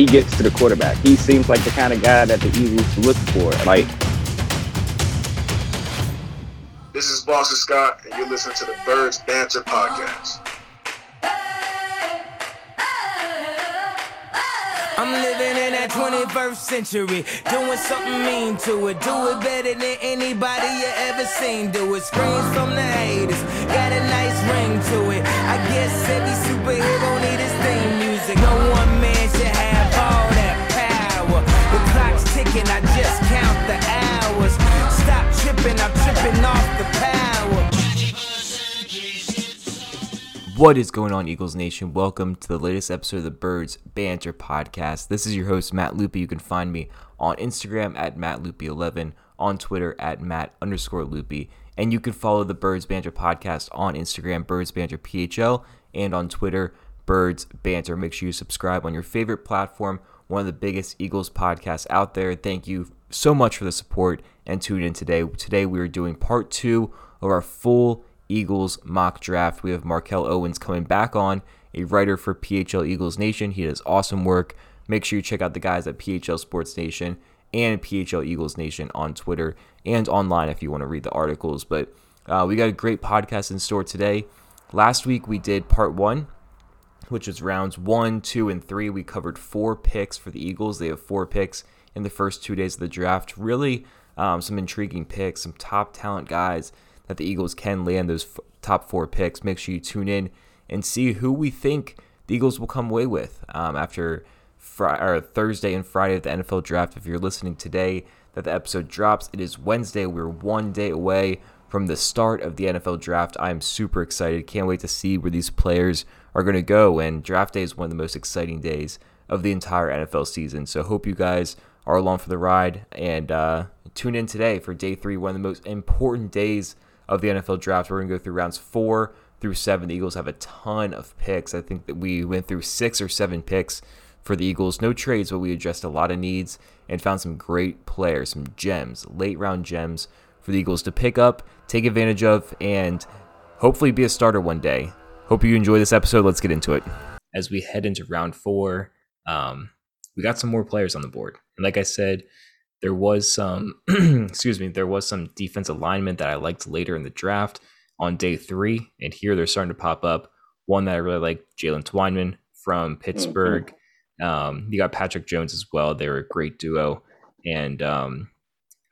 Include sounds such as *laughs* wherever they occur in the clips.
he gets to the quarterback. He seems like the kind of guy that the Eagles look for. Like this is Boston Scott, and you're listening to the Birds Banter Podcast. I'm living in that 21st century, doing something mean to it. Do it better than anybody you ever seen. Do it. Screams from the haters, got a nice ring to it. I guess every superhero need his theme music. No one man The clock's ticking, I just count the hours. Stop tripping, I'm tripping off the power. What is going on, Eagles Nation? Welcome to the latest episode of the Birds Banter Podcast. This is your host, Matt Loopy. You can find me on Instagram at MattLoopy11, on Twitter at Matt underscore Loopy, and you can follow the Birds Banter Podcast on Instagram, Birds Banter PHL, and on Twitter, Birds Banter. Make sure you subscribe on your favorite platform, one of the biggest Eagles podcasts out there. Thank you so much for the support and tune in today. Today, we are doing part two of our full Eagles mock draft. We have Markel Owens coming back on, a writer for PHL Eagles Nation. He does awesome work. Make sure you check out the guys at PHL Sports Nation and PHL Eagles Nation on Twitter and online if you want to read the articles. But uh, we got a great podcast in store today. Last week we did part one, which was rounds one, two, and three. We covered four picks for the Eagles. They have four picks in the first two days of the draft. Really, um, some intriguing picks, some top talent guys that the Eagles can land those f- top four picks. Make sure you tune in and see who we think the Eagles will come away with um, after or Thursday and Friday of the NFL draft. If you're listening today that the episode drops, it is Wednesday. We're one day away from the start of the NFL draft. I'm super excited. Can't wait to see where these players are going to go. And draft day is one of the most exciting days of the entire NFL season. So hope you guys are along for the ride and uh, tune in today for day three, one of the most important days of the NFL draft. We're going to go through rounds four through seven. The Eagles have a ton of picks. I think that we went through six or seven picks for the Eagles. No trades, but we addressed a lot of needs and found some great players, some gems, late round gems for the Eagles to pick up, take advantage of, and hopefully be a starter one day. Hope you enjoy this episode. Let's get into it. As we head into round four, um, we got some more players on the board. And like I said, there was some, *clears throat* excuse me, there was some defense alignment that I liked later in the draft on day three, and here they're starting to pop up. One that I really like, Jaylen Twyman from Pittsburgh. Mm-hmm. Um, you got Patrick Jones as well. They were a great duo, and um,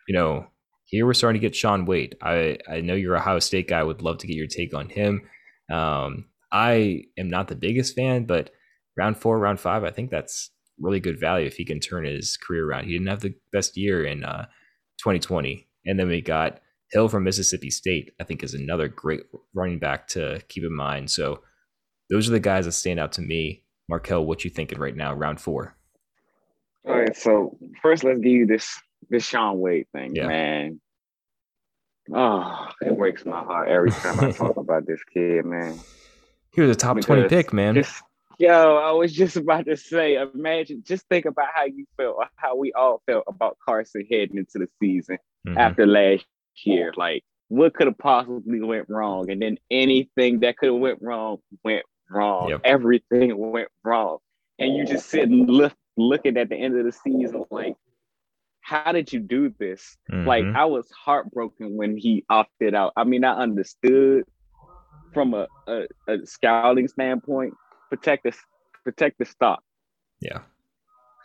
you know, here we're starting to get Shaun Wade. I I know you're a Ohio State guy. I would love to get your take on him. Um, I am not the biggest fan, but round four, round five, I think that's really good value if he can turn his career around. He didn't have the best year in uh, 2020. And then we got Hill from Mississippi State, I think is another great running back to keep in mind. So those are the guys that stand out to me. Markel, what you thinking right now, round four? All right, so first let's give you this this Shaun Wade thing, yeah. man. Oh, it breaks my heart every time I *laughs* talk about this kid, man. He was a top because 20 pick, man. Just, Yo, I was just about to say, imagine, just think about how you felt, how we all felt about Carson heading into the season mm-hmm. after last year. Like, what could have possibly went wrong? And then anything that could have went wrong went wrong. Yep. Everything went wrong. And you just sit and look, looking at the end of the season like, how did you do this? Mm-hmm. Like, I was heartbroken when he opted out. I mean, I understood from a, a, a scouting standpoint protect the protect the stock. Yeah.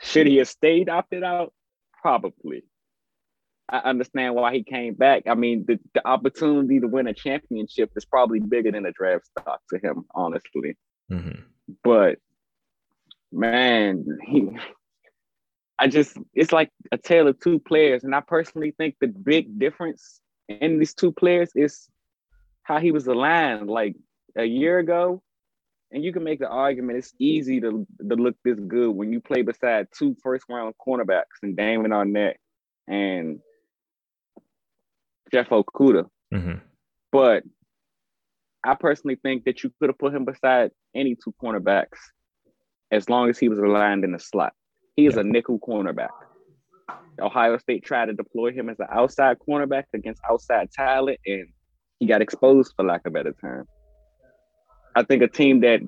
Should he have stayed opted out? Probably. I understand why he came back. I mean, the, the opportunity to win a championship is probably bigger than a draft stock to him, honestly. Mm-hmm. But man, he I just it's like a tale of two players. And I personally think the big difference in these two players is how he was aligned. Like a year ago, and you can make the argument it's easy to, to look this good when you play beside two first round cornerbacks and Damon Arnette and Jeff Okudah. Mm-hmm. But I personally think that you could have put him beside any two cornerbacks as long as he was aligned in the slot. He is yeah. a nickel cornerback. Ohio State tried to deploy him as an outside cornerback against outside talent, and he got exposed, for lack of a better term. I think a team that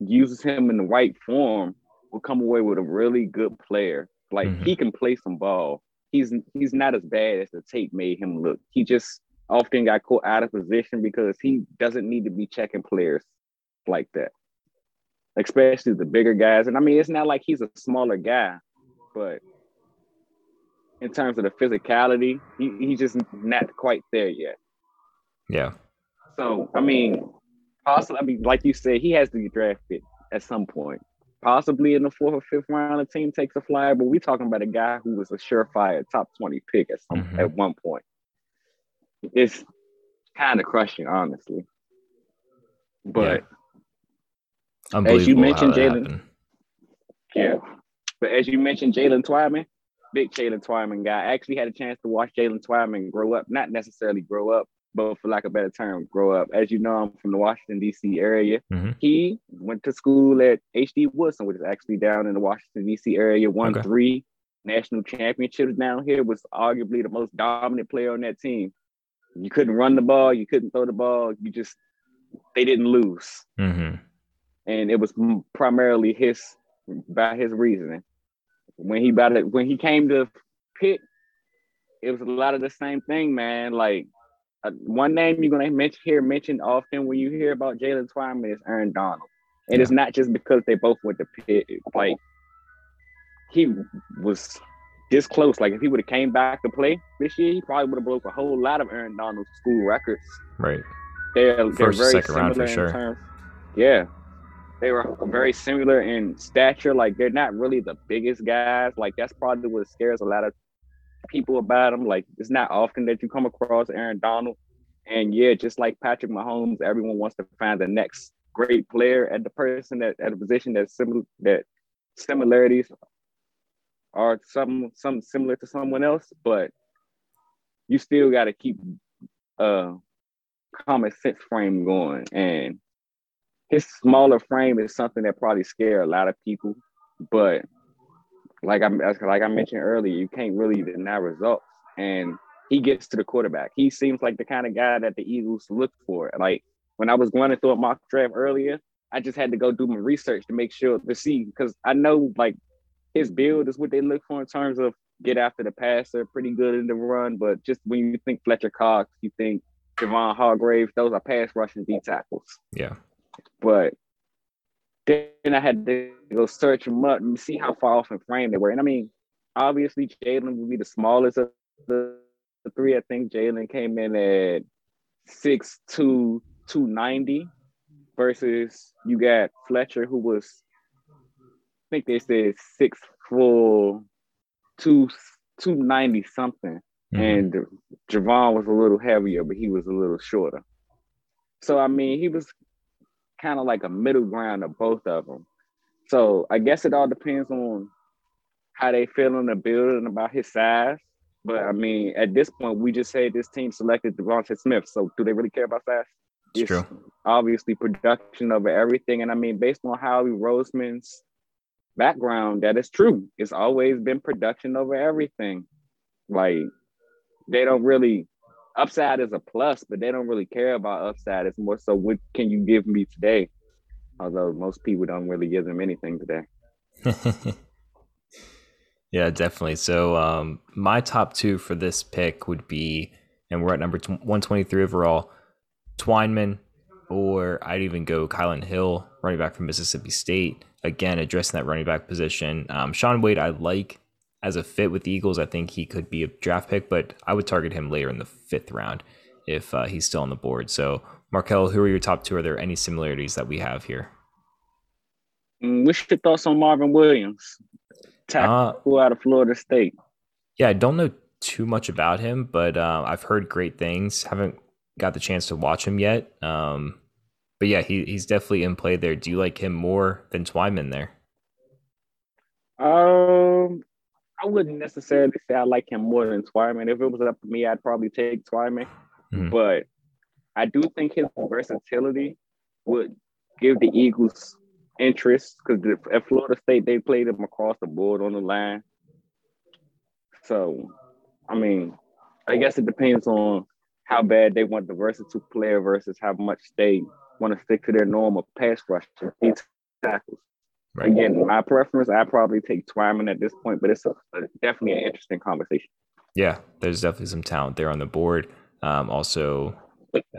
uses him in the right form will come away with a really good player. Like Mhm. he can play some ball. He's he's not as bad as the tape made him look. He just often got caught out of position because he doesn't need to be checking players like that. Especially the bigger guys. And I mean, it's not like he's a smaller guy, but in terms of the physicality, he, he's just not quite there yet. Yeah. So I mean, possibly. I mean, like you said, he has to be drafted at some point. Possibly in the fourth or fifth round, a team takes a flyer. But we're talking about a guy who was a surefire top twenty pick at some Mhm. at one point. It's kind of crushing, honestly. But Unbelievable mentioned, how that Jalen- yeah, but as you mentioned, Jaylen Twyman, big Jaylen Twyman guy. I actually had a chance to watch Jaylen Twyman grow up. Not necessarily grow up, but for lack of a better term, grow up. As you know, I'm from the Washington D.C. area. Mhm. He went to school at H.D. Woodson, which is actually down in the Washington D.C. area. Won Okay. three national championships down here. Was arguably the most dominant player on that team. You couldn't run the ball. You couldn't throw the ball. You just they didn't lose Mhm. And it was primarily his by his reasoning. When he about it, when he came to Pitt, it was a lot of the same thing, man. Like uh, one name you're gonna mention hear mentioned often when you hear about Jaylen Twyman is Aaron Donald, and it's not just because they both went to Pitt. Like he was this close. Like if he would have came back to play this year, he probably would have broke a whole lot of Aaron Donald's school records. Right. They're, they're very second round for sure. in terms. Yeah, they were very similar in stature. Like they're not really the biggest guys. Like that's probably what scares a lot of people about them. Like it's not often that you come across Aaron Donald. And yeah, just like Patrick Mahomes, everyone wants to find the next great player at the person that at a position that's similar that similarities are some some similar to someone else, but you still got to keep uh common sense frame going. And his smaller frame is something that probably scare a lot of people. But like I like I mentioned earlier, you can't really deny results. And he gets to the quarterback. He seems like the kind of guy that the Eagles look for. Like when I was going through a mock draft earlier, I just had to go do my research to make sure to see because I know like his build is what they look for in terms of get after the passer, pretty good in the run. But just when you think Fletcher Cox, you think Javon Hargrave, those are pass rushing D tackles. Yeah. But then I had to go search them up and see how far off in frame they were. And I mean, obviously Jalen would be the smallest of the, three. I think Jalen came in at six two two ninety versus you got Fletcher who was I think they said six four two two ninety something. Mhm. And Javon was a little heavier, but he was a little shorter. So I mean, he was kind of like a middle ground of both of them. So I guess it all depends on how they feel in the building about his size. But I mean, at this point, we just say this team selected DeVonta Smith. So do they really care about size? It's true. Obviously, production over everything. And I mean, based on Howie Roseman's background, that is true. It's always been production over everything. Like they don't really upside is a plus, but they don't really care about upside. It's more so what can you give me today? Although most people don't really give them anything today. *laughs* yeah, definitely. So, um, my top two for this pick would be, and we're at number tw- 123 overall, Twyman, or I'd even go Kylin Hill, running back from Mississippi State. Again, addressing that running back position. Um, Shaun Wade, I like as a fit with the Eagles. I think he could be a draft pick, but I would target him later in the fifth round if uh, he's still on the board. So, Markel, who are your top two? Are there any similarities that we have here? Mm, What's your thoughts on Marvin Williams? Tackle out of Florida State. Yeah, I don't know too much about him, but uh, I've heard great things. Haven't got the chance to watch him yet. Um, but yeah, he, he's definitely in play there. Do you like him more than Twyman there? Um, I wouldn't necessarily say I like him more than Twyman. If it was up to me, I'd probably take Twyman. Mhm. But I do think his versatility would give the Eagles interest because at Florida State they played him across the board on the line. So, I mean, I guess it depends on how bad they want the versatile player versus how much they want to stick to their normal pass rush tackles. Again, my preference, I probably take Twyman at this point, but it's a, a, definitely an interesting conversation. Yeah, there's definitely some talent there on the board. Um, also,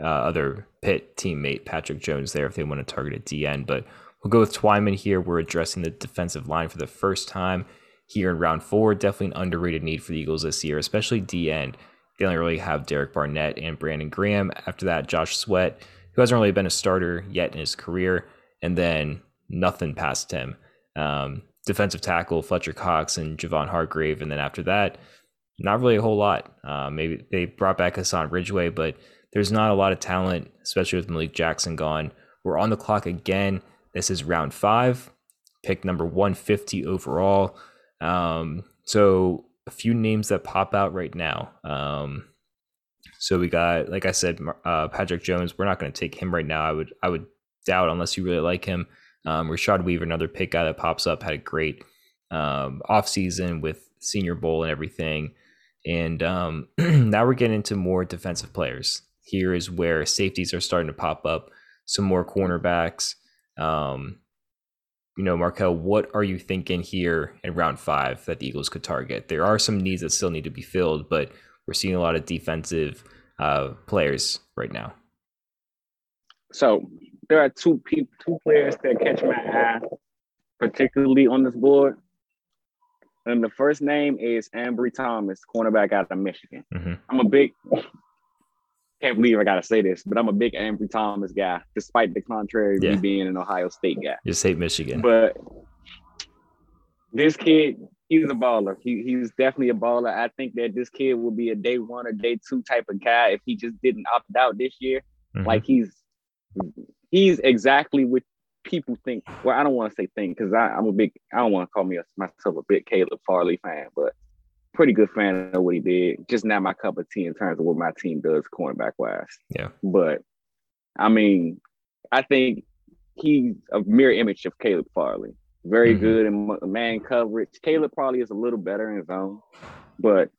uh, other Pitt teammate Patrick Jones there if they want to target a DN. But we'll go with Twyman here. We're addressing the defensive line for the first time here in round four. Definitely an underrated need for the Eagles this year, especially DN. They only really have Derek Barnett and Brandon Graham. After that, Josh Sweat, who hasn't really been a starter yet in his career, and then nothing past him. Um, defensive tackle Fletcher Cox and Javon Hargrave, and then after that, not really a whole lot. Uh, maybe they brought back Hassan Ridgeway, but there's not a lot of talent, especially with Malik Jackson gone. We're on the clock again. This is round five, pick number 150 overall. Um, so a few names that pop out right now. Um, so we got, like I said, uh, Patrick Jones. We're not going to take him right now. I would, I would doubt unless you really like him. Um, Rashad Weaver, another Pitt guy that pops up, had a great um, offseason with Senior Bowl and everything. And um, *clears throat* now we're getting into more defensive players. Here is where safeties are starting to pop up, some more cornerbacks. Um, you know, Markel, what are you thinking here in round five that the Eagles could target? There are some needs that still need to be filled, but we're seeing a lot of defensive uh, players right now. So there are two people, two players that catch my eye, particularly on this board. And the first name is Ambry Thomas, cornerback out of Michigan. Mm-hmm. I'm a big can't believe I gotta say this, but I'm a big Ambry Thomas guy, despite the contrary yeah. me being an Ohio State guy. You hate Michigan. But this kid, he's a baller. He, he's definitely a baller. I think that this kid will be a day one or day two type of guy if he just didn't opt out this year. Mm-hmm. Like he's he's exactly what people think. Well, I don't want to say think because I'm a big. I don't want to call me a, myself a big Caleb Farley fan, but pretty good fan of what he did. Just not my cup of tea in terms of what my team does cornerback wise. Yeah. But I mean, I think he's a mirror image of Caleb Farley. Very mm-hmm. good in man coverage. Caleb probably is a little better in his own, but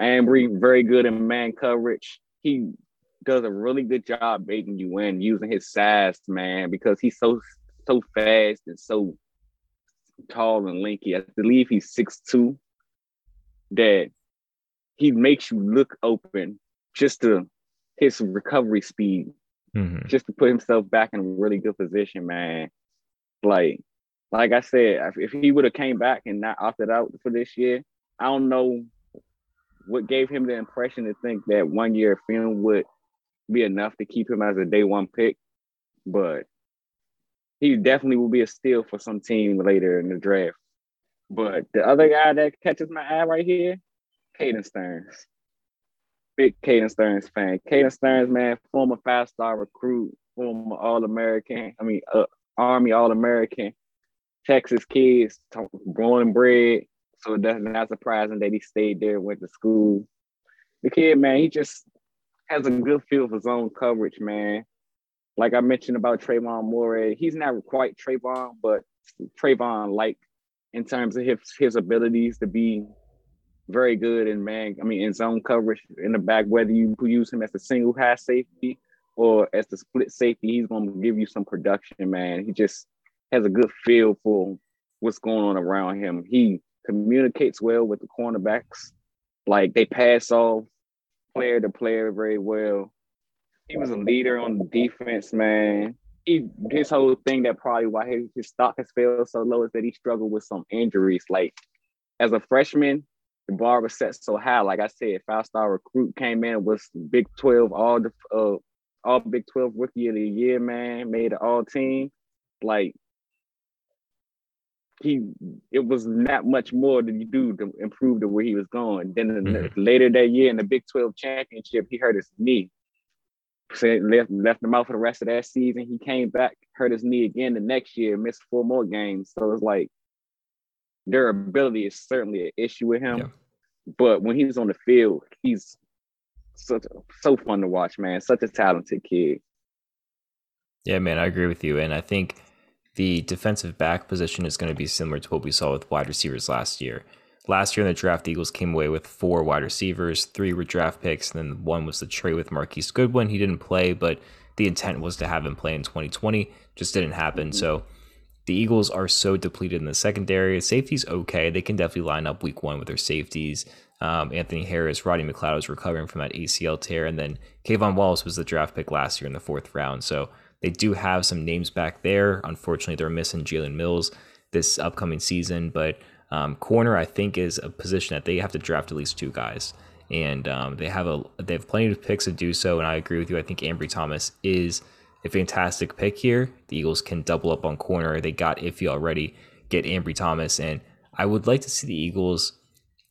Ambry very good in man coverage. He does a really good job baiting you in using his size, man, because he's so so fast and so tall and lanky. I believe he's six two that he makes you look open just to his recovery speed, mm-hmm. just to put himself back in a really good position, man. Like, like I said, if he would have came back and not opted out for this year, I don't know what gave him the impression to think that one year film would be enough to keep him as a day one pick, but he definitely will be a steal for some team later in the draft. But the other guy that catches my eye right here, Caden Sterns. Big Caden Sterns fan. Caden Sterns, man, former five star recruit, former All American. I mean, uh, Army All American. Texas kids, born and bred. So that's not surprising that he stayed there, went to school. The kid, man, he just has a good feel for zone coverage, man. Like I mentioned about Trayvon Moore, he's not quite Trayvon, but Trayvon like in terms of his his abilities to be very good in man. I mean, in zone coverage in the back, whether you use him as a single high safety or as the split safety, he's going to give you some production, man. He just has a good feel for what's going on around him. He communicates well with the cornerbacks. Like they pass off player to player very well. He was a leader on the defense, man he his whole thing that probably why his, his stock has failed so low is that he struggled with some injuries. Like as a freshman, the bar was set so high. Like I said, five star recruit came in was Big Twelve all the uh, all Big Twelve rookie of the year, man, made an all team. Like he it was not much more than you do to improve to where he was going. Then mm-hmm. later that year in the Big 12 championship, he hurt his knee left left him out for the rest of that season. He came back, hurt his knee again the next year, missed four more games. So it's like durability is certainly an issue with him. Yeah. But when he's on the field, he's such so fun to watch, man. Such a talented kid. Yeah, man, I agree with you, and I think the defensive back position is going to be similar to what we saw with wide receivers last year. Last year in the draft, the Eagles came away with four wide receivers, three were draft picks, and then one was the trade with Marquise Goodwin. He didn't play, but the intent was to have him play in 2020. Just didn't happen. So the Eagles are so depleted in the secondary. Safety's okay. They can definitely line up week one with their safeties. Um, Anthony Harris, Rodney McLeod is recovering from that ACL tear, and then K'Von Wallace was the draft pick last year in the fourth round. So they do have some names back there. Unfortunately, they're missing Jalen Mills this upcoming season, but um, corner I think is a position that they have to draft at least two guys, and um, they have a they have plenty of picks to do so. And I agree with you. I think Ambry Thomas is a fantastic pick here. The Eagles can double up on corner. They got Iffy already. Get Ambry Thomas, and I would like to see the Eagles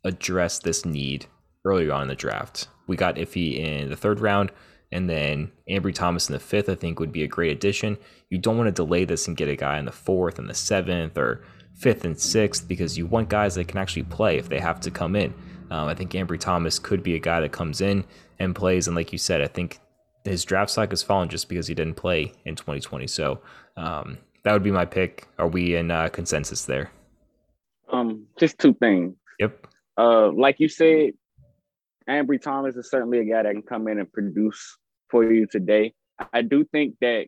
address this need earlier on in the draft. We got Iffy in the third round, and then Ambry Thomas in the fifth. I think would be a great addition. You don't want to delay this and get a guy in the fourth and the seventh or fifth and sixth because you want guys that can actually play if they have to come in. Um, I think Ambry Thomas could be a guy that comes in and plays. And like you said, I think his draft stock has fallen just because he didn't play in 2020. So um, that would be my pick. Are we in uh, consensus there? Um, just two things. Yep. Uh, like you said, Ambry Thomas is certainly a guy that can come in and produce for you today. I do think that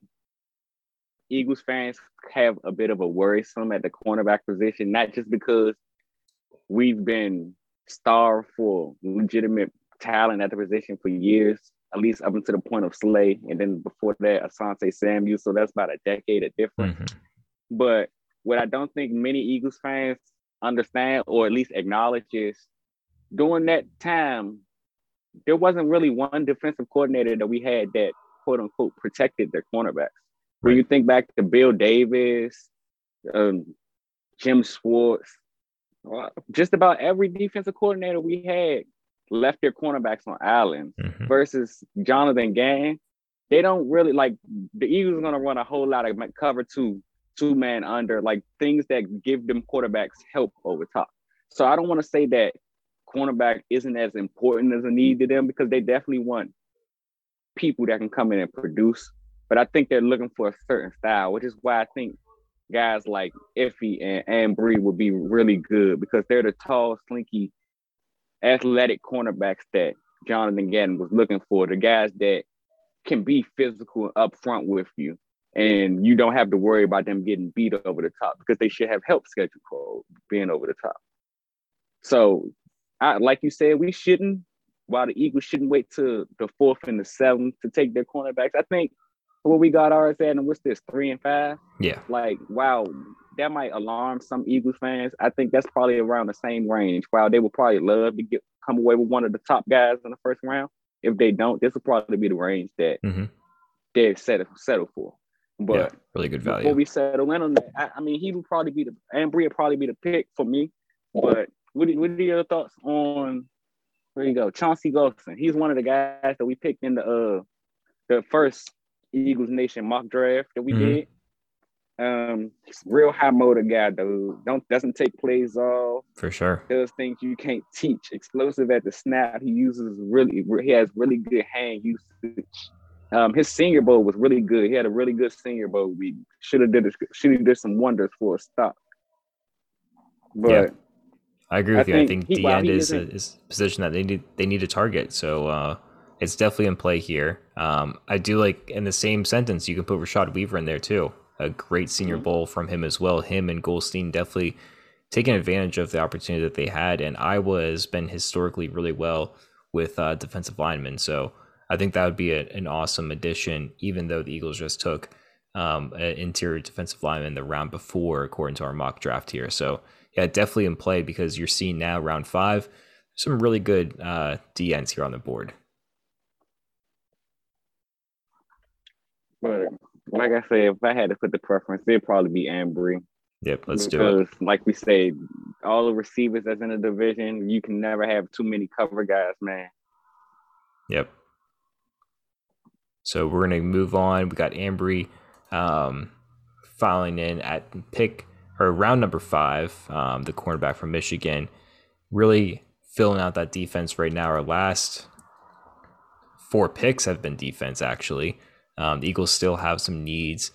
Eagles fans have a bit of a worrisome at the cornerback position, not just because we've been starved for legitimate talent at the position for years, at least up until the point of Slay, and then before that, Asante Samuel. So that's about a decade of difference. Mm-hmm. But what I don't think many Eagles fans understand, or at least acknowledge, is during that time, there wasn't really one defensive coordinator that we had that quote unquote protected their cornerbacks. When you think back to Bill Davis, um, Jim Schwartz, uh, just about every defensive coordinator we had left their cornerbacks on islands mm-hmm. versus Jonathan Gannon. They don't really like the Eagles are gonna run a whole lot of cover two, two man under, like things that give them quarterbacks help over top. So I don't want to say that cornerback isn't as important as a need to them because they definitely want people that can come in and produce. But I think they're looking for a certain style, which is why I think guys like Iffy and Ambry would be really good because they're the tall, slinky, athletic cornerbacks that Jonathan Gannon was looking for. The guys that can be physical up front with you. And you don't have to worry about them getting beat over the top because they should have help schedule being over the top. So I, like you said, we shouldn't. While the Eagles shouldn't wait to the fourth and the seventh to take their cornerbacks, I think what we got ours at, and what's this, three and five? Yeah. Like, wow, that might alarm some Eagles fans. I think that's probably around the same range. While they would probably love to get come away with one of the top guys in the first round. If they don't, this will probably be the range that mm-hmm. they're settle settle for. But yeah, really good value. Before we settle in on that, I, I mean, he would probably be the would probably be the pick for me. But what, what are your thoughts on? Where you go, Chauncey Golston? He's one of the guys that we picked in the uh the first Eagles Nation mock draft that we mm-hmm. did. Um, real high motor guy though. Don't doesn't take plays off. For sure. Does things you can't teach. Explosive at the snap. He uses really. He has really good hand usage. Um, his Senior Bowl was really good. He had a really good Senior Bowl We Should have did should have did some wonders for a stop. But yeah. I agree with I you. I think he, D end is, a, is a position that they need they need to target. So uh, it's definitely in play here. Um, I do like in the same sentence you can put Rashad Weaver in there too. A great Senior mm-hmm. Bowl from him as well. Him and Golston definitely taking advantage of the opportunity that they had. And Iowa has been historically really well with uh, defensive linemen. So I think that would be a, an awesome addition, even though the Eagles just took um, an interior defensive lineman the round before, according to our mock draft here. So yeah, definitely in play because you're seeing now round five some really good uh, DNs here on the board. But like I said, if I had to put the preference, it'd probably be Ambry. Yep, let's do it. Like we say, all the receivers that's in the division, you can never have too many cover guys, man. Yep. So we're gonna move on. We got Ambry um, filing in at pick or round number five, um, the cornerback from Michigan, really filling out that defense right now. Our last four picks have been defense, actually. Um, the Eagles still have some needs.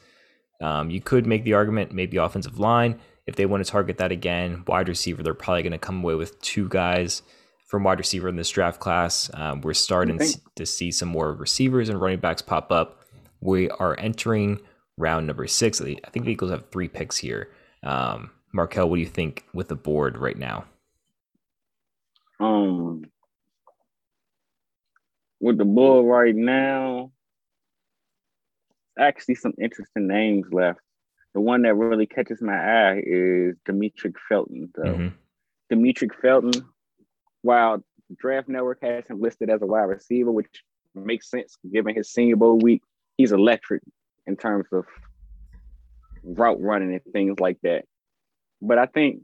Um, you could make the argument maybe offensive line. If they want to target that again, wide receiver, they're probably going to come away with two guys from wide receiver in this draft class. Um, we're starting to see some more receivers and running backs pop up. We are entering round number six. I think the Eagles have three picks here. Um, Markel, what do you think with the board right now? Um, with the board right now, actually some interesting names left. The one that really catches my eye is Demetric Felton. So mm-hmm. Demetric Felton, while Draft Network has him listed as a wide receiver, which makes sense given his Senior Bowl week, he's electric in terms of route running and things like that. But I think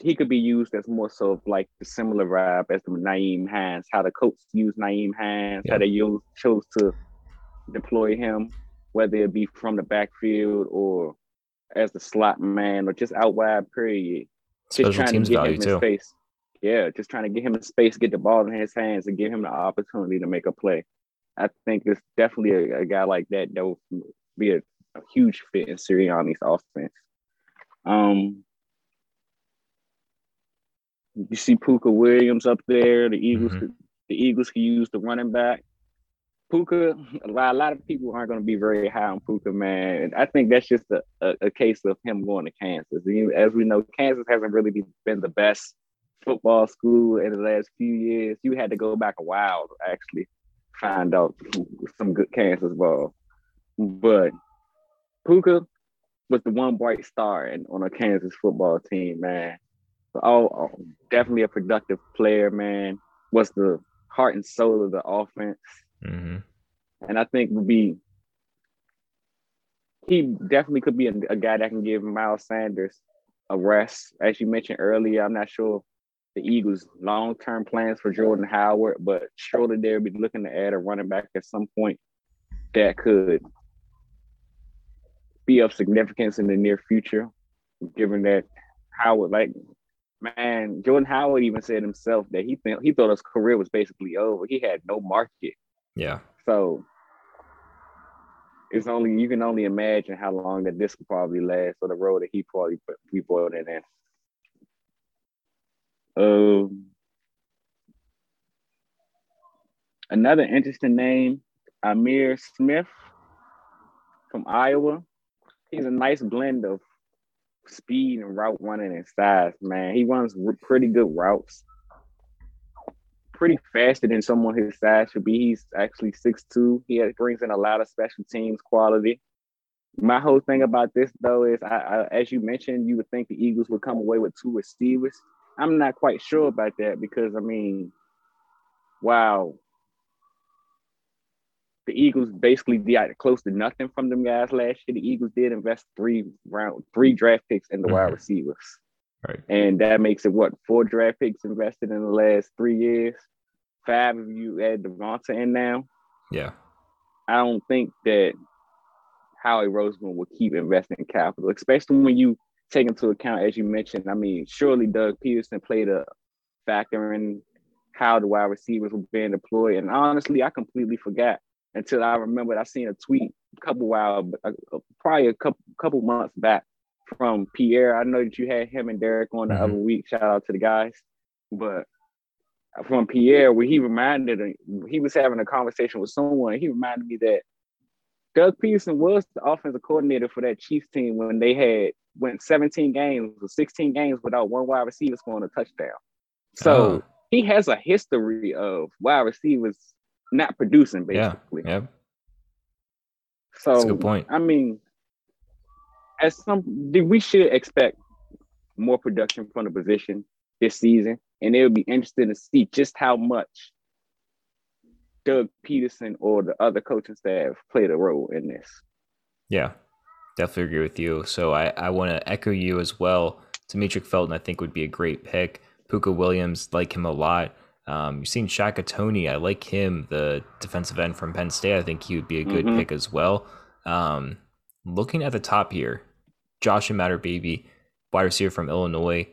he could be used as more so of like the similar vibe as the Nyheim Hines, how the Colts use Nyheim Hines, yeah. how they use, chose to deploy him, whether it be from the backfield or as the slot man or just out wide period. Special just trying to get him in too. space. Yeah, just trying to get him in space, get the ball in his hands, and give him the opportunity to make a play. I think it's definitely a, a guy like that that will be a, a huge fit in Sirianni's offense. Um, you see Pooka Williams up there. The Eagles, mm-hmm. the Eagles can use the running back. Pooka, a lot, a lot of people aren't going to be very high on Pooka, man. I think that's just a, a, a, case of him going to Kansas. As we know, Kansas hasn't really been the best football school in the last few years. You had to go back a while to actually find out some good Kansas ball. But Pooka was the one bright star in, on a Kansas football team, man. Oh, oh, definitely a productive player, man. Was the heart and soul of the offense. Mm-hmm. And I think would be he definitely could be a, a, guy that can give Miles Sanders a rest. As you mentioned earlier, I'm not sure the Eagles' long-term plans for Jordan Howard, but surely they'll be looking to add a running back at some point that could be of significance in the near future, given that Howard, like man, Jordan Howard even said himself that he th- he thought his career was basically over. He had no market. Yeah. So it's only you can only imagine how long that this could probably last or the road that he probably put we brought it in. Um, another interesting name, Ihmir Smith from Iowa. He's a nice blend of speed and route running and size, man. He runs pretty good routes pretty faster than someone his size should be. He's actually six two. He has, brings in a lot of special teams quality. My whole thing about this though is, I, I, as you mentioned, you would think the Eagles would come away with two receivers. I'm not quite sure about that because I mean, wow, the Eagles basically got close to nothing from them guys last year. The Eagles did invest three round, three draft picks in the mm-hmm. wide receivers. Right. And that makes it what four draft picks invested in the last three years. Five of you add DeVonta in now. Yeah. I don't think that Howie Roseman will keep investing capital, especially when you take into account, as you mentioned. I mean, surely Doug Pederson played a factor in how the wide receivers were being deployed. And honestly, I completely forgot until I remembered I seen a tweet a couple while, probably a couple couple months back from Pierre. I know that you had him and Derek on the mm-hmm. other week. Shout out to the guys. But from Pierre, where he reminded he was having a conversation with someone. He reminded me that Doug Pederson was the offensive coordinator for that Chiefs team when they had went 17 games or 16 games without one wide receiver scoring a touchdown. So oh. he has a history of wide receivers not producing, basically. Yeah. yeah. So That's a good point. I mean, as some we should expect more production from the position this season, and it'll be interesting to see just how much Doug Pederson or the other coaching staff played a role in this. Yeah, definitely agree with you. So I, I want to echo you as well. Demetric Felton, I think, would be a great pick. Pooka Williams, like him a lot. Um, you've seen Shaka Toney. I like him, the defensive end from Penn State. I think he would be a good mm-hmm. pick as well. Um, looking at the top here, Josh Imatorbhebhe, wide receiver from Illinois.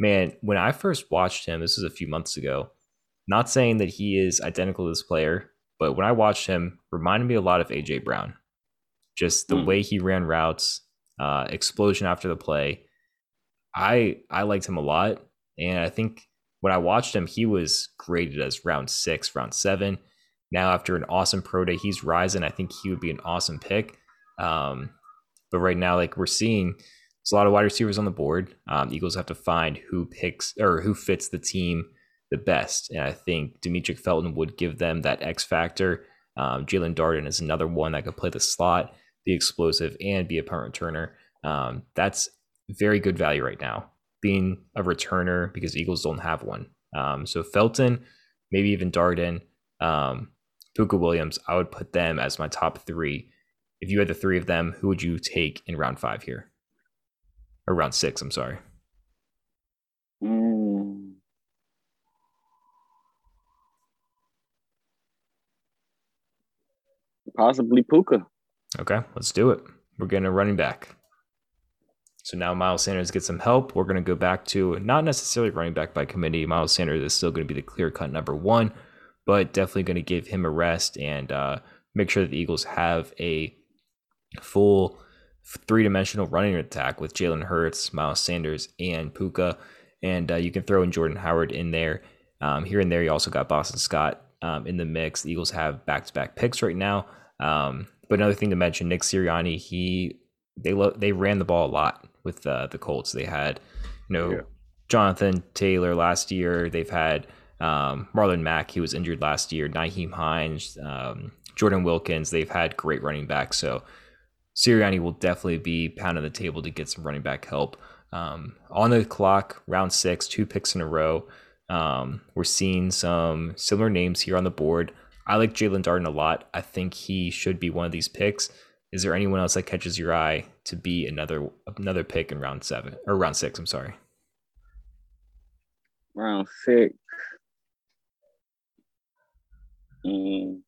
Man, when I first watched him, this was a few months ago. Not saying that he is identical to this player, but when I watched him, reminded me a lot of AJ Brown. Just the mm. way he ran routes, uh, explosion after the play. I I liked him a lot, and I think when I watched him, he was graded as round six, round seven. now after an awesome pro day. He's rising. I think he would be an awesome pick. Um, but right now, like we're seeing, there's a lot of wide receivers on the board. Um, Eagles have to find who picks or who fits the team the best. And I think Demetric Felton would give them that X factor. Um, Jaelon Darden is another one that could play the slot, be explosive, and be a punt returner. Um, that's very good value right now, being a returner because Eagles don't have one. Um, so Felton, maybe even Darden, um, Pooka Williams, I would put them as my top three. If you had the three of them, who would you take in round five here? Or round six, I'm sorry. Mm. Possibly Pooka. Okay, let's do it. We're getting a running back. So now Miles Sanders gets some help. We're going to go back to not necessarily running back by committee. Miles Sanders is still going to be the clear cut number one, but definitely going to give him a rest and uh, make sure that the Eagles have a full three dimensional running attack with Jalen Hurts, Miles Sanders, and Pooka. And uh, you can throw in Jordan Howard in there. Um, here and there, you also got Boston Scott um, in the mix. The Eagles have back to back picks right now. Um, but another thing to mention, Nick Sirianni, he they lo- they ran the ball a lot with uh, the Colts. They had, you know, yeah. Jonathan Taylor last year. They've had um, Marlon Mack. He was injured last year. Nyheim Hines, um, Jordan Wilkins. They've had great running backs. So Sirianni will definitely be pounding the table to get some running back help. Um, on the clock, round six, two picks in a row. Um, we're seeing some similar names here on the board. I like Jaelon Darden a lot. I think he should be one of these picks. Is there anyone else that catches your eye to be another another pick in round seven or round six? I'm sorry. Round six. Mm.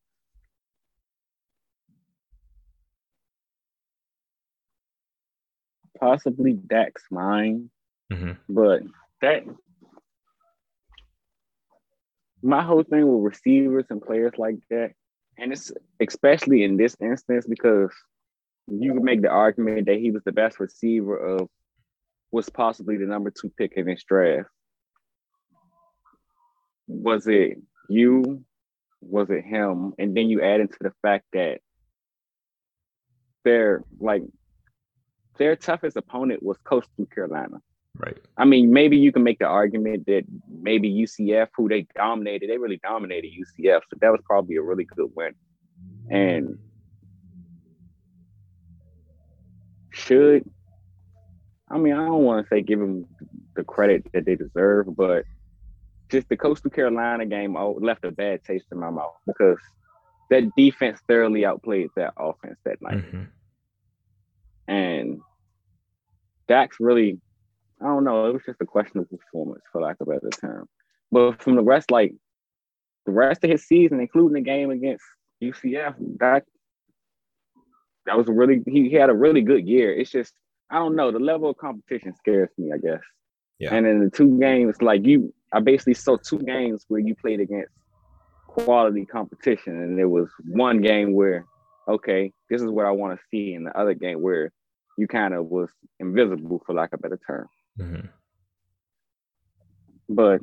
Possibly Dax Milne, mm-hmm. but that my whole thing with receivers and players like that, and it's especially in this instance because you could make the argument that he was the best receiver of was possibly the number two pick in this draft. Was it you? Was it him? And then you add into the fact that their like their toughest opponent was Coastal Carolina. Right. I mean, maybe you can make the argument that maybe UCF, who they dominated, they really dominated UCF. So that was probably a really good win. And should. I mean, I don't want to say give them the credit that they deserve, but just the Coastal Carolina game left a bad taste in my mouth because that defense thoroughly outplayed that offense that night. Mm-hmm. And Dax really, I don't know, it was just a question of performance, for lack of a better term. But from the rest, like the rest of his season, including the game against UCF, Dax that was really he, he had a really good year. It's just I don't know the level of competition scares me. I guess. Yeah. And in the two games, like you, I basically saw two games where you played against quality competition, and there was one game where, okay, this is what I want to see, and the other game where you kind of was invisible, for lack of a better term. Mm-hmm. But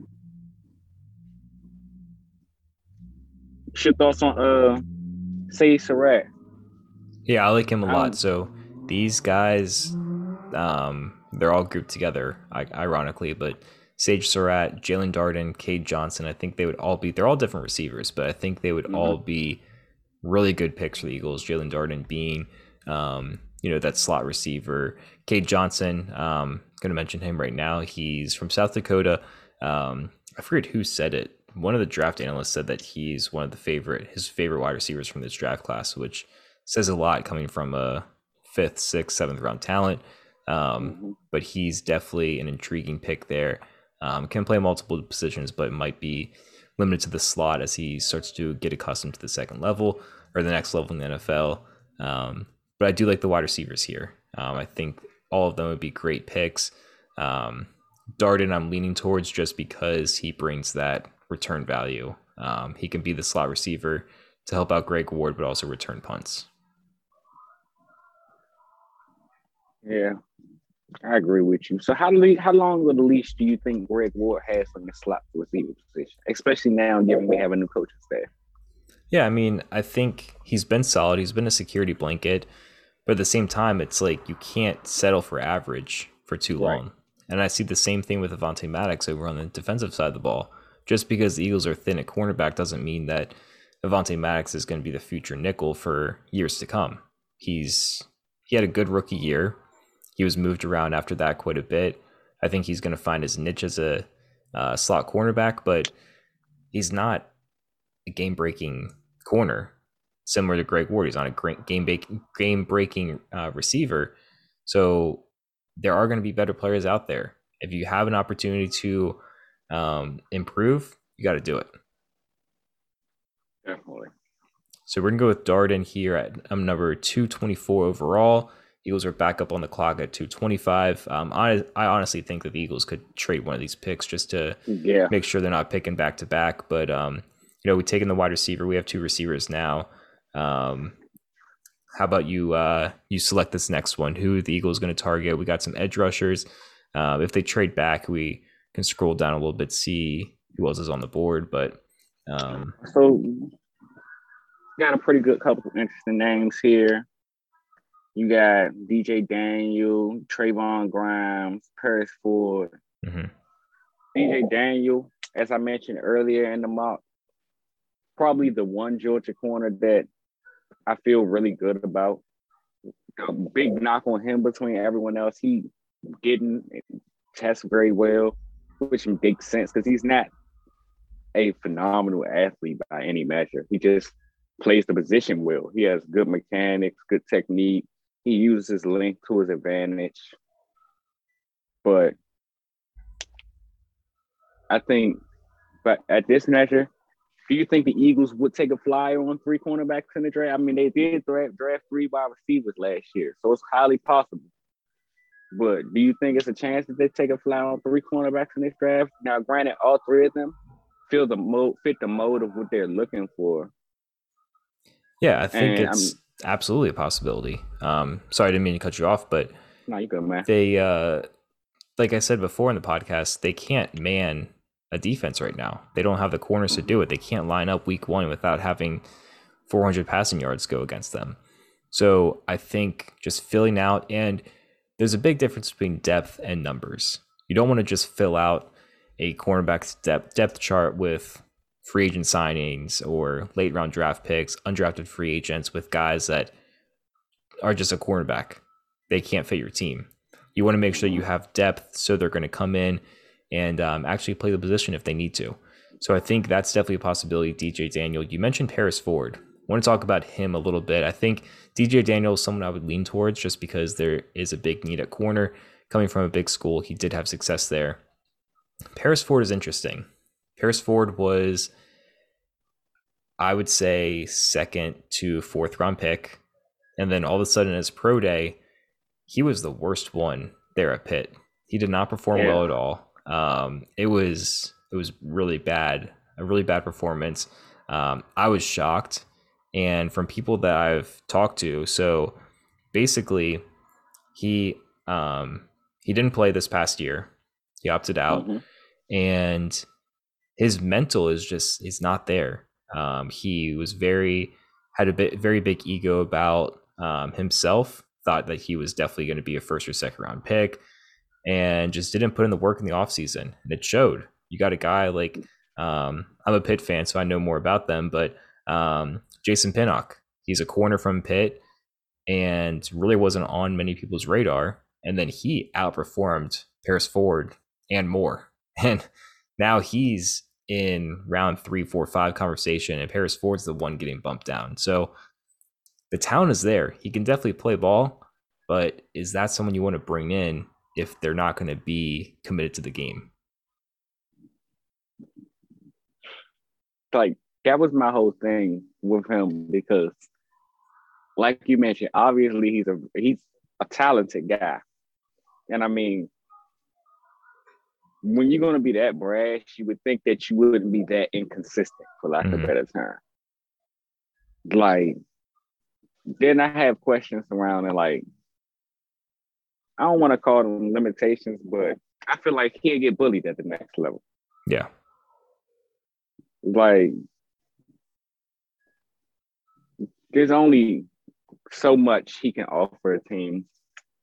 your thoughts on uh, Sage Surratt? Yeah, I like him a lot. Um, so these guys, um, they're all grouped together, ironically, but Sage Surratt, Jaelon Darden, Cade Johnson, I think they would all be, they're all different receivers, but I think they would mm-hmm. all be really good picks for the Eagles. Jaelon Darden being, um, you know, that slot receiver. Cade Johnson, um, going to mention him right now. He's from South Dakota. Um, I forget who said it. One of the draft analysts said that he's one of the favorite, his favorite wide receivers from this draft class, which says a lot coming from a fifth, sixth, seventh round talent. Um, mm-hmm. But he's definitely an intriguing pick there. Um, can play multiple positions, but might be limited to the slot as he starts to get accustomed to the second level or the next level in the NFL. Um, but I do like the wide receivers here. Um, I think all of them would be great picks. Um, Darden, I'm leaning towards just because he brings that return value. Um, he can be the slot receiver to help out Greg Ward, but also return punts. Yeah, I agree with you. So how le- how long of the leash do you think Greg Ward has on the slot receiver position, especially now given we have a new coaching staff? Yeah, I mean, I think he's been solid. He's been a security blanket, but at the same time, it's like you can't settle for average for too Right. long. And I see the same thing with Avonte Maddox over on the defensive side of the ball. Just because the Eagles are thin at cornerback doesn't mean that Avonte Maddox is going to be the future nickel for years to come. He's he had a good rookie year. He was moved around after that quite a bit. I think he's going to find his niche as a uh, slot cornerback, but he's not a game breaking corner similar to Greg Ward. He's not a great game game breaking uh, receiver. So there are going to be better players out there. If you have an opportunity to um, improve, you got to do it. Definitely. So we're gonna go with Darden here at um, number 224 overall. Eagles are back up on the clock at 225. Um, I, I honestly think that the Eagles could trade one of these picks just to Yeah. make sure they're not picking back to back. But um, you know, we've taken the wide receiver. We have two receivers now. Um, how about you? Uh, you select this next one. Who the Eagles going to target? We got some edge rushers. Uh, if they trade back, we can scroll down a little bit, see who else is on the board. But um, So got a pretty good couple of interesting names here. You got DJ Daniel, Trayvon Grimes, Paris Ford. mhm. DJ Daniel, as I mentioned earlier in the mock, probably the one Georgia corner that I feel really good about. A big knock on him between everyone else. He getting test very well, which makes sense because he's not a phenomenal athlete by any measure. He just plays the position well. He has good mechanics, good technique. He uses his length to his advantage. But I think, but at this measure, do you think the Eagles would take a flyer on three cornerbacks in the draft? I mean, they did draft, draft three wide receivers last year, so it's highly possible. But do you think it's a chance that they take a flyer on three cornerbacks in this draft? Now, granted, all three of them feel the mode, fit the mode of what they're looking for. Yeah, I think And it's absolutely a possibility. Um, sorry, I didn't mean to cut you off, but No, you good, man. they, uh, like I said before in the podcast, they can't man a defense right now. They don't have the corners to do it. They can't line up week one without having 400 passing yards go against them. So I think just filling out, and there's a big difference between depth and numbers. You don't want to just fill out a cornerback's depth depth chart with free agent signings or late round draft picks, undrafted free agents with guys that are just a cornerback. They can't fit your team. You want to make sure you have depth so they're going to come in and um, actually play the position if they need to. So I think that's definitely a possibility. DJ Daniel, you mentioned Paris Ford. I want to talk about him a little bit. I think DJ Daniel is someone I would lean towards just because there is a big need at corner. Coming from a big school, he did have success there. Paris Ford is interesting. Paris Ford was, I would say, second to fourth round pick. And then all of a sudden, his pro day, he was the worst one there at Pitt. He did not perform Yeah. well at all. Um, it was it was really bad, a really bad performance. Um, I was shocked, and from people that I've talked to, so basically, he um, he didn't play this past year. He opted out, Mhm. and his mental is just is not there. Um, he was very had a bit very big ego about um, himself. Thought that he was definitely going to be a first or second round pick, and just didn't put in the work in the offseason. and it showed. You got a guy like um, I'm a Pitt fan, so I know more about them, but um, Jason Pinnock, he's a corner from Pitt, and really wasn't on many people's radar. And then he outperformed Paris Ford and more. *laughs* And now he's in round three, four, five conversation, and Paris Ford's the one getting bumped down. So the talent is there. He can definitely play ball, but is that someone you want to bring in if they're not going to be committed to the game? like that was my whole thing with him because like you mentioned obviously he's a he's a talented guy and i mean when you're going to be that brash you would think that you wouldn't be that inconsistent for lack of Mhm. a better term like then i have questions surrounding like i don't want to call them limitations but i feel like he'll get bullied at the next level Yeah. like there's only so much he can offer a team,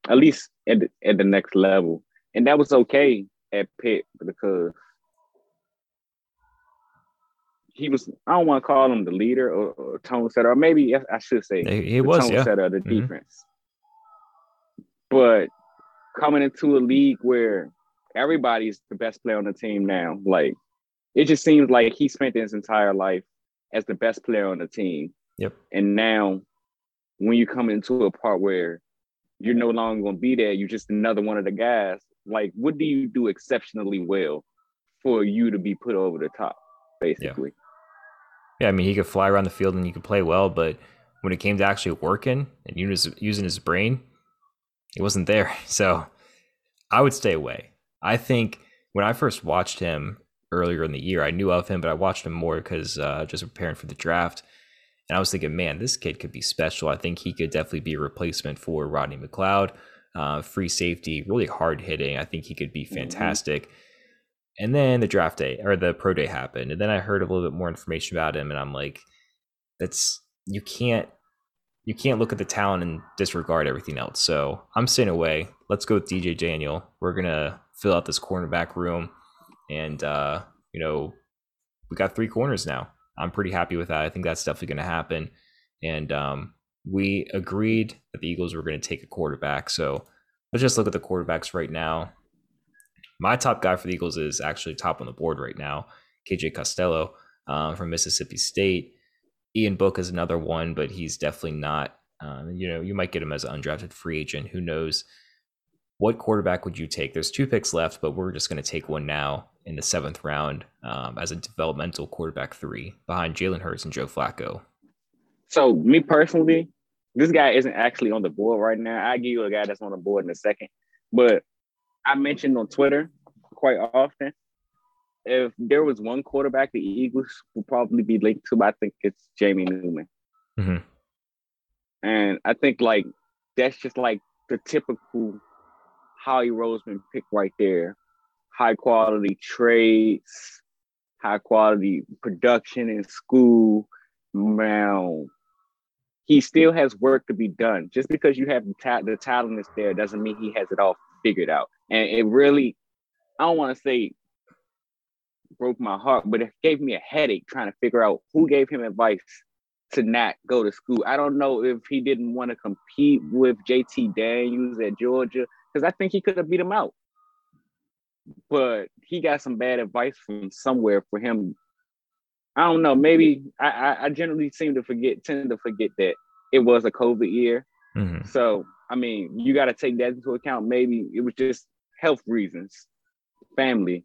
at least at the, at the next level, and that was okay at Pitt because he was. I don't want to call him the leader or, or tone setter, or maybe I should say he, was tone yeah. setter of the Mhm. defense. But coming into a league where everybody's the best player on the team now, like it just seems like he spent his entire life as the best player on the team. Yep. And now, when you come into a part where you're no longer going to be there, you're just another one of the guys. Like, what do you do exceptionally well for you to be put over the top, basically? Yeah, I mean, he could fly around the field and he could play well, but when it came to actually working and using his brain, he wasn't there. *laughs* So I would stay away. I think when I first watched him earlier in the year, I knew of him, but I watched him more because uh, just preparing for the draft. And I was thinking, man, this kid could be special. I think he could definitely be a replacement for Rodney McLeod. Uh, free safety, really hard hitting. I think he could be Mhm. fantastic. And then the draft day or the pro day happened, and then I heard a little bit more information about him, and I'm like, that's you can't you can't look at the talent and disregard everything else. So I'm staying away. Let's go with DJ Daniel. We're gonna fill out this cornerback room, and uh, you know we got three corners now. I'm pretty happy with that. I think that's definitely going to happen. And um, we agreed that the Eagles were going to take a quarterback. So let's just look at the quarterbacks right now. My top guy for the Eagles is actually top on the board right now, KJ Costello uh, from Mississippi State. Ian Book is another one, but he's definitely not. Um, you know, you might get him as an undrafted free agent. Who knows? What quarterback would you take? There's two picks left, but we're just going to take one now in the seventh round um, as a developmental quarterback three behind Jalen Hurts and Joe Flacco. So, me personally, this guy isn't actually on the board right now. I give you a guy that's on the board in a second. But I mentioned on Twitter quite often if there was one quarterback the Eagles would probably be linked to, I think it's Jamie Newman. Mhm. And I think like that's just like the typical Howie Roseman pick right there. High quality trades, high quality production in school. Man, he still has work to be done. Just because you have the, ta- the talent is there doesn't mean he has it all figured out. And it really, I don't want to say broke my heart, but it gave me a headache trying to figure out who gave him advice to not go to school. I don't know if he didn't want to compete with JT Daniels at Georgia because I think he could have beat him out. But he got some bad advice from somewhere for him. I don't know. Maybe I, I, I generally seem to forget, tend to forget that it was a COVID year. Mhm. So, I mean, you got to take that into account. Maybe it was just health reasons, family,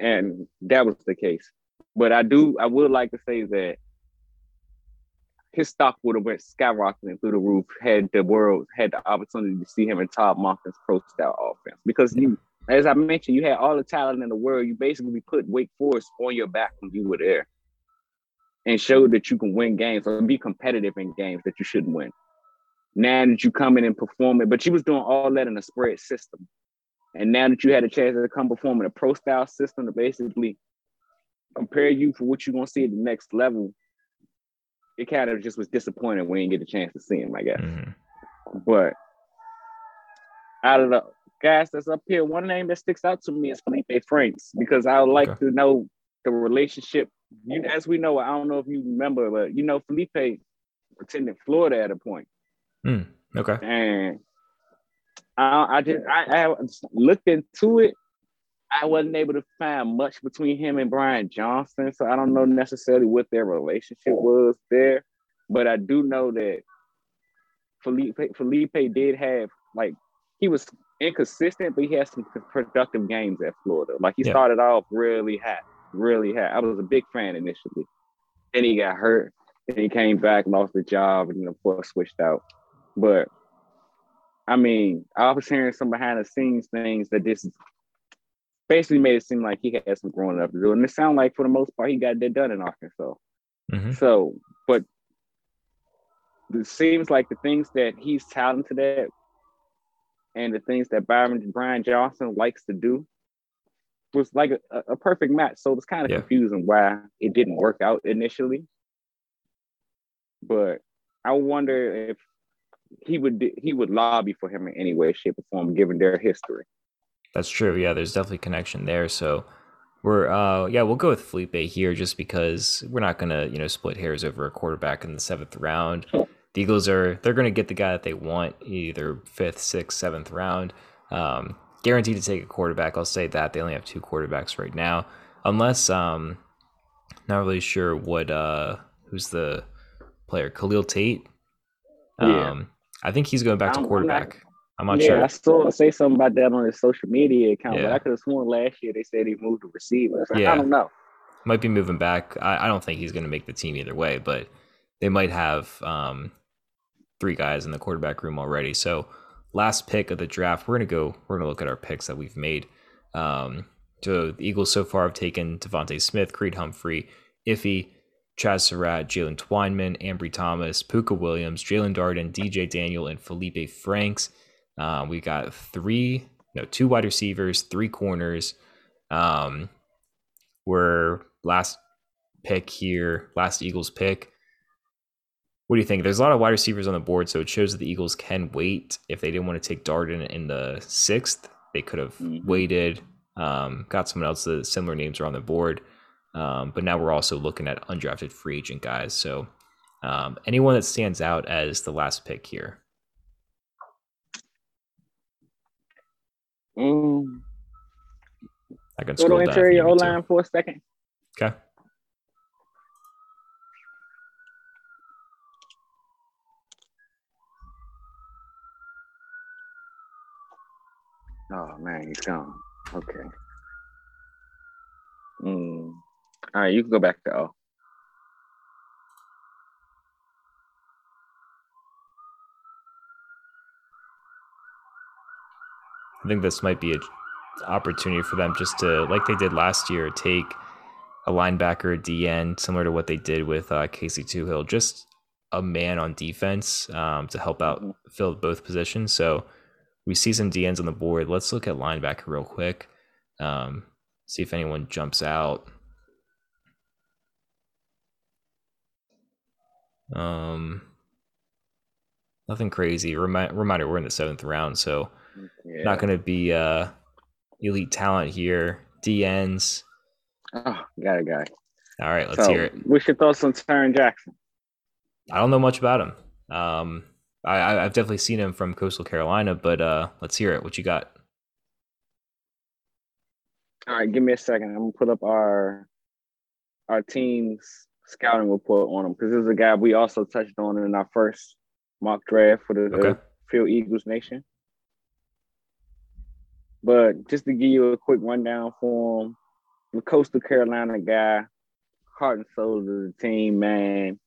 and that was the case. But I do, I would like to say that his stock would have went skyrocketing through the roof had the world had the opportunity to see him in Todd Monken's pro style offense. Because you, as I mentioned, you had all the talent in the world. You basically put Wake Forest on your back when you were there, and showed that you can win games or be competitive in games that you shouldn't win now that you come in and perform it, but you was doing all that in a spread system. And now that you had a chance to come perform in a pro style system to basically compare you for what you're gonna see at the next level, it kind of just was disappointing when you didn't get a chance to see him, I guess. Mhm. But out of the guys that's up here, one name that sticks out to me is Felipe Franks because I would like Okay. to know the relationship. You, as we know, I don't know if you remember, but you know, Felipe attended Florida at a point. Mm, okay. and I, I just I, I looked into it. I wasn't able to find much between him and Brian Johnson, so I don't know necessarily what their relationship was there. But I do know that Felipe Felipe did have like he was inconsistent, but he had some productive games at Florida. Like he Yeah. started off really hot, really had. I was a big fan initially. Then he got hurt. Then he came back, lost the job, and then of course switched out. But I mean, I was hearing some behind the scenes things that this basically made it seem like he had some growing up to do. And it sounded like for the most part he got that done in Arkansas. Mhm. So, but it seems like the things that he's talented at and the things that Byron Brian Johnson likes to do was like a, a perfect match. So it's kind of Yeah. confusing why it didn't work out initially. But I wonder if he would he would lobby for him in any way, shape, or form, given their history. That's true. Yeah, there's definitely connection there. So we're uh yeah, we'll go with Felipe here just because we're not gonna, you know, split hairs over a quarterback in the seventh round. The Eagles are they're gonna get the guy that they want, either fifth, sixth, seventh round. Um, guaranteed to take a quarterback. I'll say that. They only have two quarterbacks right now. Unless um not really sure what uh who's the player. Khalil Tate. Um Yeah. I think he's going back to I'm- I'm not- quarterback. I'm not yeah, sure. I saw say something about that on his social media account, but Yeah. I could have sworn last year they said he moved to receiver. Yeah. I don't know. might be moving back. I, I don't think he's going to make the team either way, but they might have um, three guys in the quarterback room already. So last pick of the draft, we're gonna go. We're gonna look at our picks that we've made. Um, so the Eagles so far have taken DeVonta Smith, Creed Humphrey, Iffy, Chaz Surratt, Jaylen Twyman, Ambry Thomas, Pooka Williams, Jaelon Darden, DJ Daniel, and Felipe Franks. Uh, we got three, no, two wide receivers, three corners. Um, we're last pick here, last Eagles pick. What do you think? There's a lot of wide receivers on the board, so it shows that the Eagles can wait. If they didn't want to take Darden in the sixth, they could have Mhm. waited, um, got someone else. The similar names are on the board, um, but now we're also looking at undrafted free agent guys. So um, anyone that stands out as the last pick here. Mm. I can scroll down. if interior you O need me to. line for a second. Okay. Oh man, he's gone. Okay. Mm. All right, you can go back to O. I think this might be an opportunity for them just to, like they did last year, take a linebacker, a DN, similar to what they did with uh, Casey Toohill, just a man on defense um, to help out Mhm. fill both positions. So we see some DNs on the board. Let's look at linebacker real quick. Um, see if anyone jumps out. Um, nothing crazy. Remi- reminder: we're in the seventh round, so Yeah. not going to be uh, elite talent here. DNs. Oh, got a guy. All right, let's so, hear it. what's your thoughts on Tarron Jackson? I don't know much about him. Um, I, I've definitely seen him from Coastal Carolina, but uh, let's hear it. What you got? All right, give me a second. I'm gonna put up our our team's scouting report on him because this is a guy we also touched on in our first mock draft for the Okay. Field Eagles Nation. But just to give you a quick rundown for him, the Coastal Carolina guy, heart and soul of the team, man.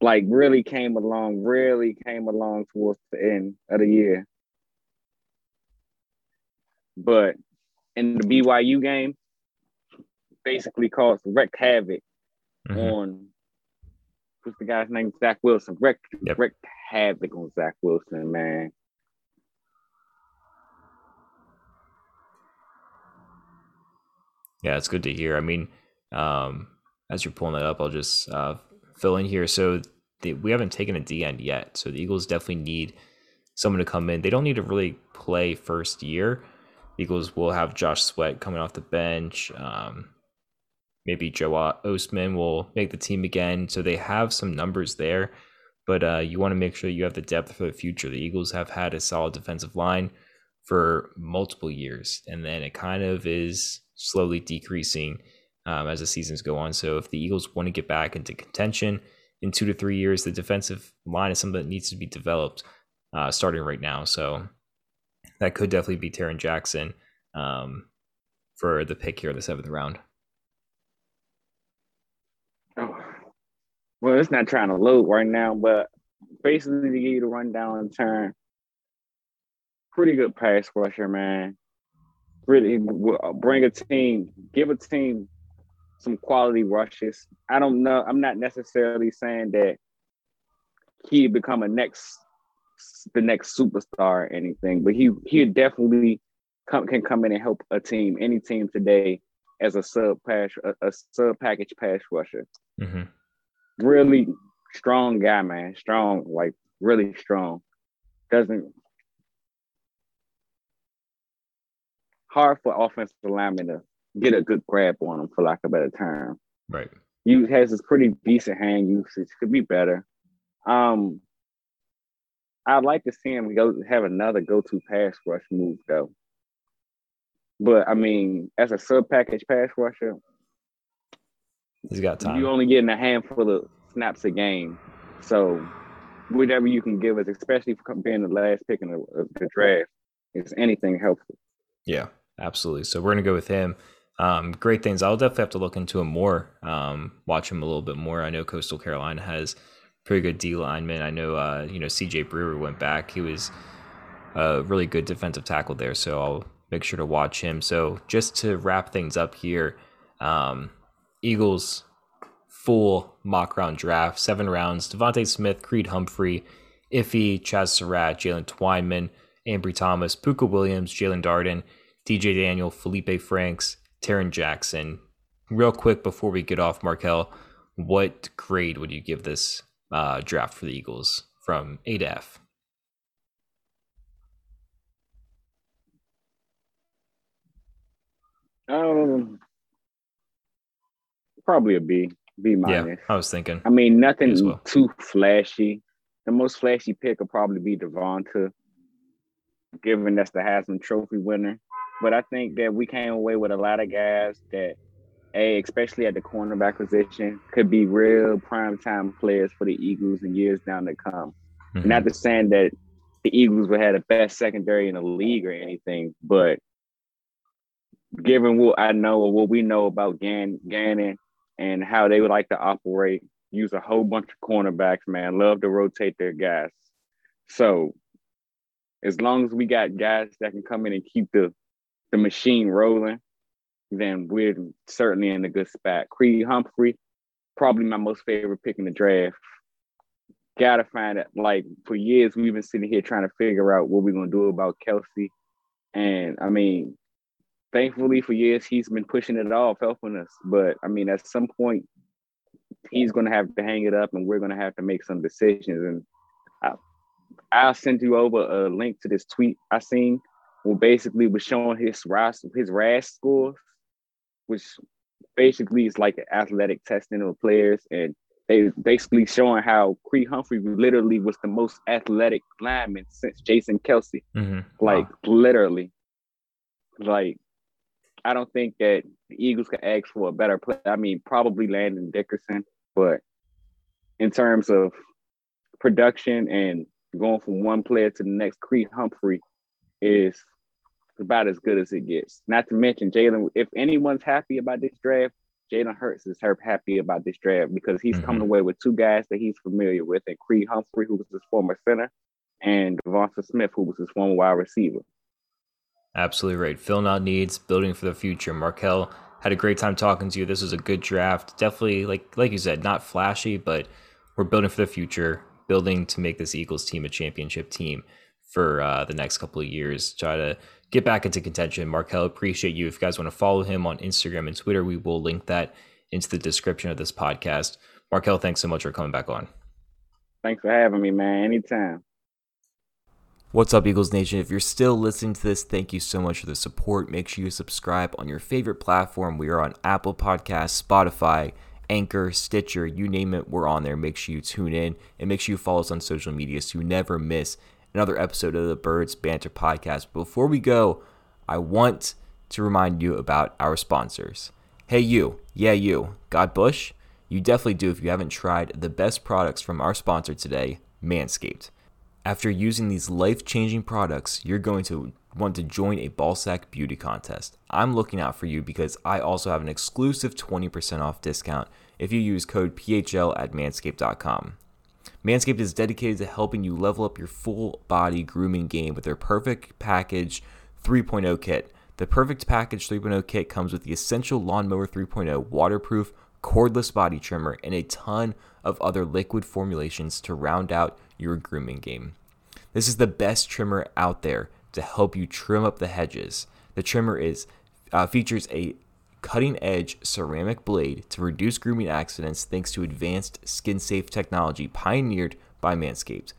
Like really came along, really came along towards the end of the year. But in the BYU game, basically caused wrecked havoc Mhm. on what's the guy's name? Zach Wilson. Wrecked, Yep. wrecked havoc on Zach Wilson, man. Yeah, it's good to hear. I mean, um, as you're pulling that up, I'll just uh, fill in here. So the, we haven't taken a D end yet. So the Eagles definitely need someone to come in. They don't need to really play first year. Eagles will have Josh Sweat coming off the bench. Um, maybe Joe Ostman will make the team again. So they have some numbers there, but uh, you want to make sure you have the depth for the future. The Eagles have had a solid defensive line for multiple years, and then it kind of is slowly decreasing um, as the seasons go on. So if the Eagles want to get back into contention in two to three years, the defensive line is something that needs to be developed uh, starting right now. So that could definitely be Tarron Jackson um, for the pick here in the seventh round. Oh. Well, it's not trying to load right now, but basically to give you the rundown in turn, pretty good pass rusher, man. Really bring a team, give a team some quality rushes. I don't know. I'm not necessarily saying that he become a next the next superstar or anything, but he he definitely come, can come in and help a team, any team today, as a sub pass a, a sub package pass rusher Mm-hmm. really strong guy, man. Strong, like really strong. Doesn't hard for offensive linemen to get a good grab on him, for lack of a better term. Right. You has this pretty decent hand usage. Could be better. Um, I'd like to see him go have another go-to pass rush move though. But I mean, as a sub package pass rusher, he's got time. You only getting a handful of snaps a game, so whatever you can give us, especially for being the last pick in the, the draft, is anything helpful. Yeah, absolutely. So we're gonna go with him. Um, great things. I'll definitely have to look into him more, um, watch him a little bit more. I know Coastal Carolina has pretty good D lineman. I know, uh, you know, CJ Brewer went back. He was a really good defensive tackle there. So I'll make sure to watch him. So just to wrap things up here, um, Eagles full mock round draft, seven rounds. DeVonta Smith, Creed Humphrey, Iffy, Chaz Surratt, Jaylen Twyman, Ambry Thomas, Pooka Williams, Jaelon Darden, DJ Daniel, Felipe Franks, Tarron Jackson. Real quick before we get off, Markel, what grade would you give this uh, draft for the Eagles from A to F? Um, probably a B, B minus. Yeah, I was thinking. I mean, nothing well. too flashy. The most flashy pick will probably be DeVonta, given that's the Heisman Trophy winner. But I think that we came away with a lot of guys that, a especially at the cornerback position, could be real prime time players for the Eagles in years down to come. Mm-hmm. Not to saying that the Eagles would have the best secondary in the league or anything, but given what I know or what we know about Gan- Gannon and how they would like to operate, use a whole bunch of cornerbacks, man, love to rotate their guys. So as long as we got guys that can come in and keep the the machine rolling, then we're certainly in a good spot. Creed Humphrey, probably my most favorite pick in the draft. Gotta find it. Like for years, we've been sitting here trying to figure out what we're gonna do about Kelce. And I mean, thankfully for years he's been pushing it off, helping us. But I mean, at some point, he's gonna have to hang it up, and we're gonna have to make some decisions. And I, I'll send you over a link to this tweet I seen, where basically was showing his RAS his RAS scores, which basically is like an athletic testing of players, and they basically showing how Creed Humphrey literally was the most athletic lineman since Jason Kelce, Mm-hmm. Like wow. literally. Like I don't think that the Eagles could ask for a better player. I mean, probably Landon Dickerson, but in terms of production and going from one player to the next, Creed Humphrey is about as good as it gets. Not to mention Jalen. If anyone's happy about this draft, Jalen Hurts is her happy about this draft because he's mm-hmm. coming away with two guys that he's familiar with, and Creed Humphrey, who was his former center, and DeVonta Smith, who was his former wide receiver. Absolutely right. Filling out needs, building for the future. Markel had a great time talking to you. This was a good draft. Definitely, like like you said, not flashy, but we're building for the future, building to make this Eagles team a championship team for uh, the next couple of years. Try to get back into contention. Markel, appreciate you. If you guys want to follow him on Instagram and Twitter, we will link that into the description of this podcast. Markel, thanks so much for coming back on. Thanks for having me, man. Anytime. What's up, Eagles Nation? If you're still listening to this, thank you so much for the support. Make sure you subscribe on your favorite platform. We are on Apple Podcasts, Spotify, Anchor, Stitcher, you name it, we're on there. Make sure you tune in and make sure you follow us on social media so you never miss another episode of the Birds Banter Podcast. Before we go, I want to remind you about our sponsors. Hey, you, yeah, you, got Bush? You definitely do if you haven't tried the best products from our sponsor today, Manscaped. After using these life changing products, you're going to want to join a Ballsack beauty contest. I'm looking out for you because I also have an exclusive 20% off discount if you use code PHL at manscaped.com. Manscaped is dedicated to helping you level up your full body grooming game with their Perfect Package 3.0 kit. The Perfect Package 3.0 kit comes with the essential Lawnmower 3.0 waterproof, cordless body trimmer, and a ton of other liquid formulations to round out your grooming game. This is the best trimmer out there to help you trim up the hedges. The trimmer is uh, features a cutting edge ceramic blade to reduce grooming accidents thanks to advanced skin safe technology pioneered by Manscaped.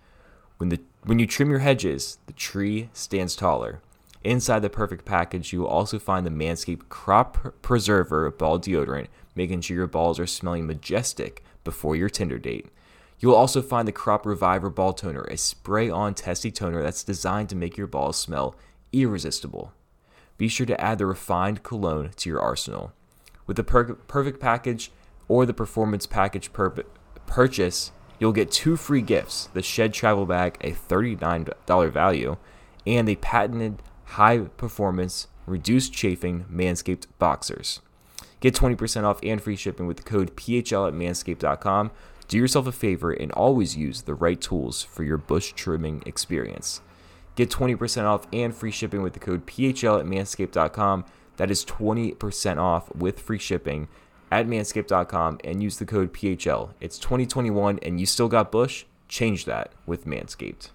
When, the, when you trim your hedges, the tree stands taller. Inside the perfect package, you will also find the Manscaped Crop Preserver Ball Deodorant, making sure your balls are smelling majestic before your Tinder date. You will also find the Crop Reviver Ball Toner, a spray on testy toner that's designed to make your balls smell irresistible. Be sure to add the refined cologne to your arsenal. With the per- perfect package or the performance package pur- purchase, you'll get two free gifts the Shed Travel Bag, a $39 value, and the patented high performance, reduced chafing Manscaped boxers. Get 20% off and free shipping with the code PHL at manscaped.com. Do yourself a favor and always use the right tools for your bush trimming experience. Get 20% off and free shipping with the code PHL at manscaped.com. That is 20% off with free shipping at manscaped.com and use the code PHL. It's 2021 and you still got bush? Change that with Manscaped.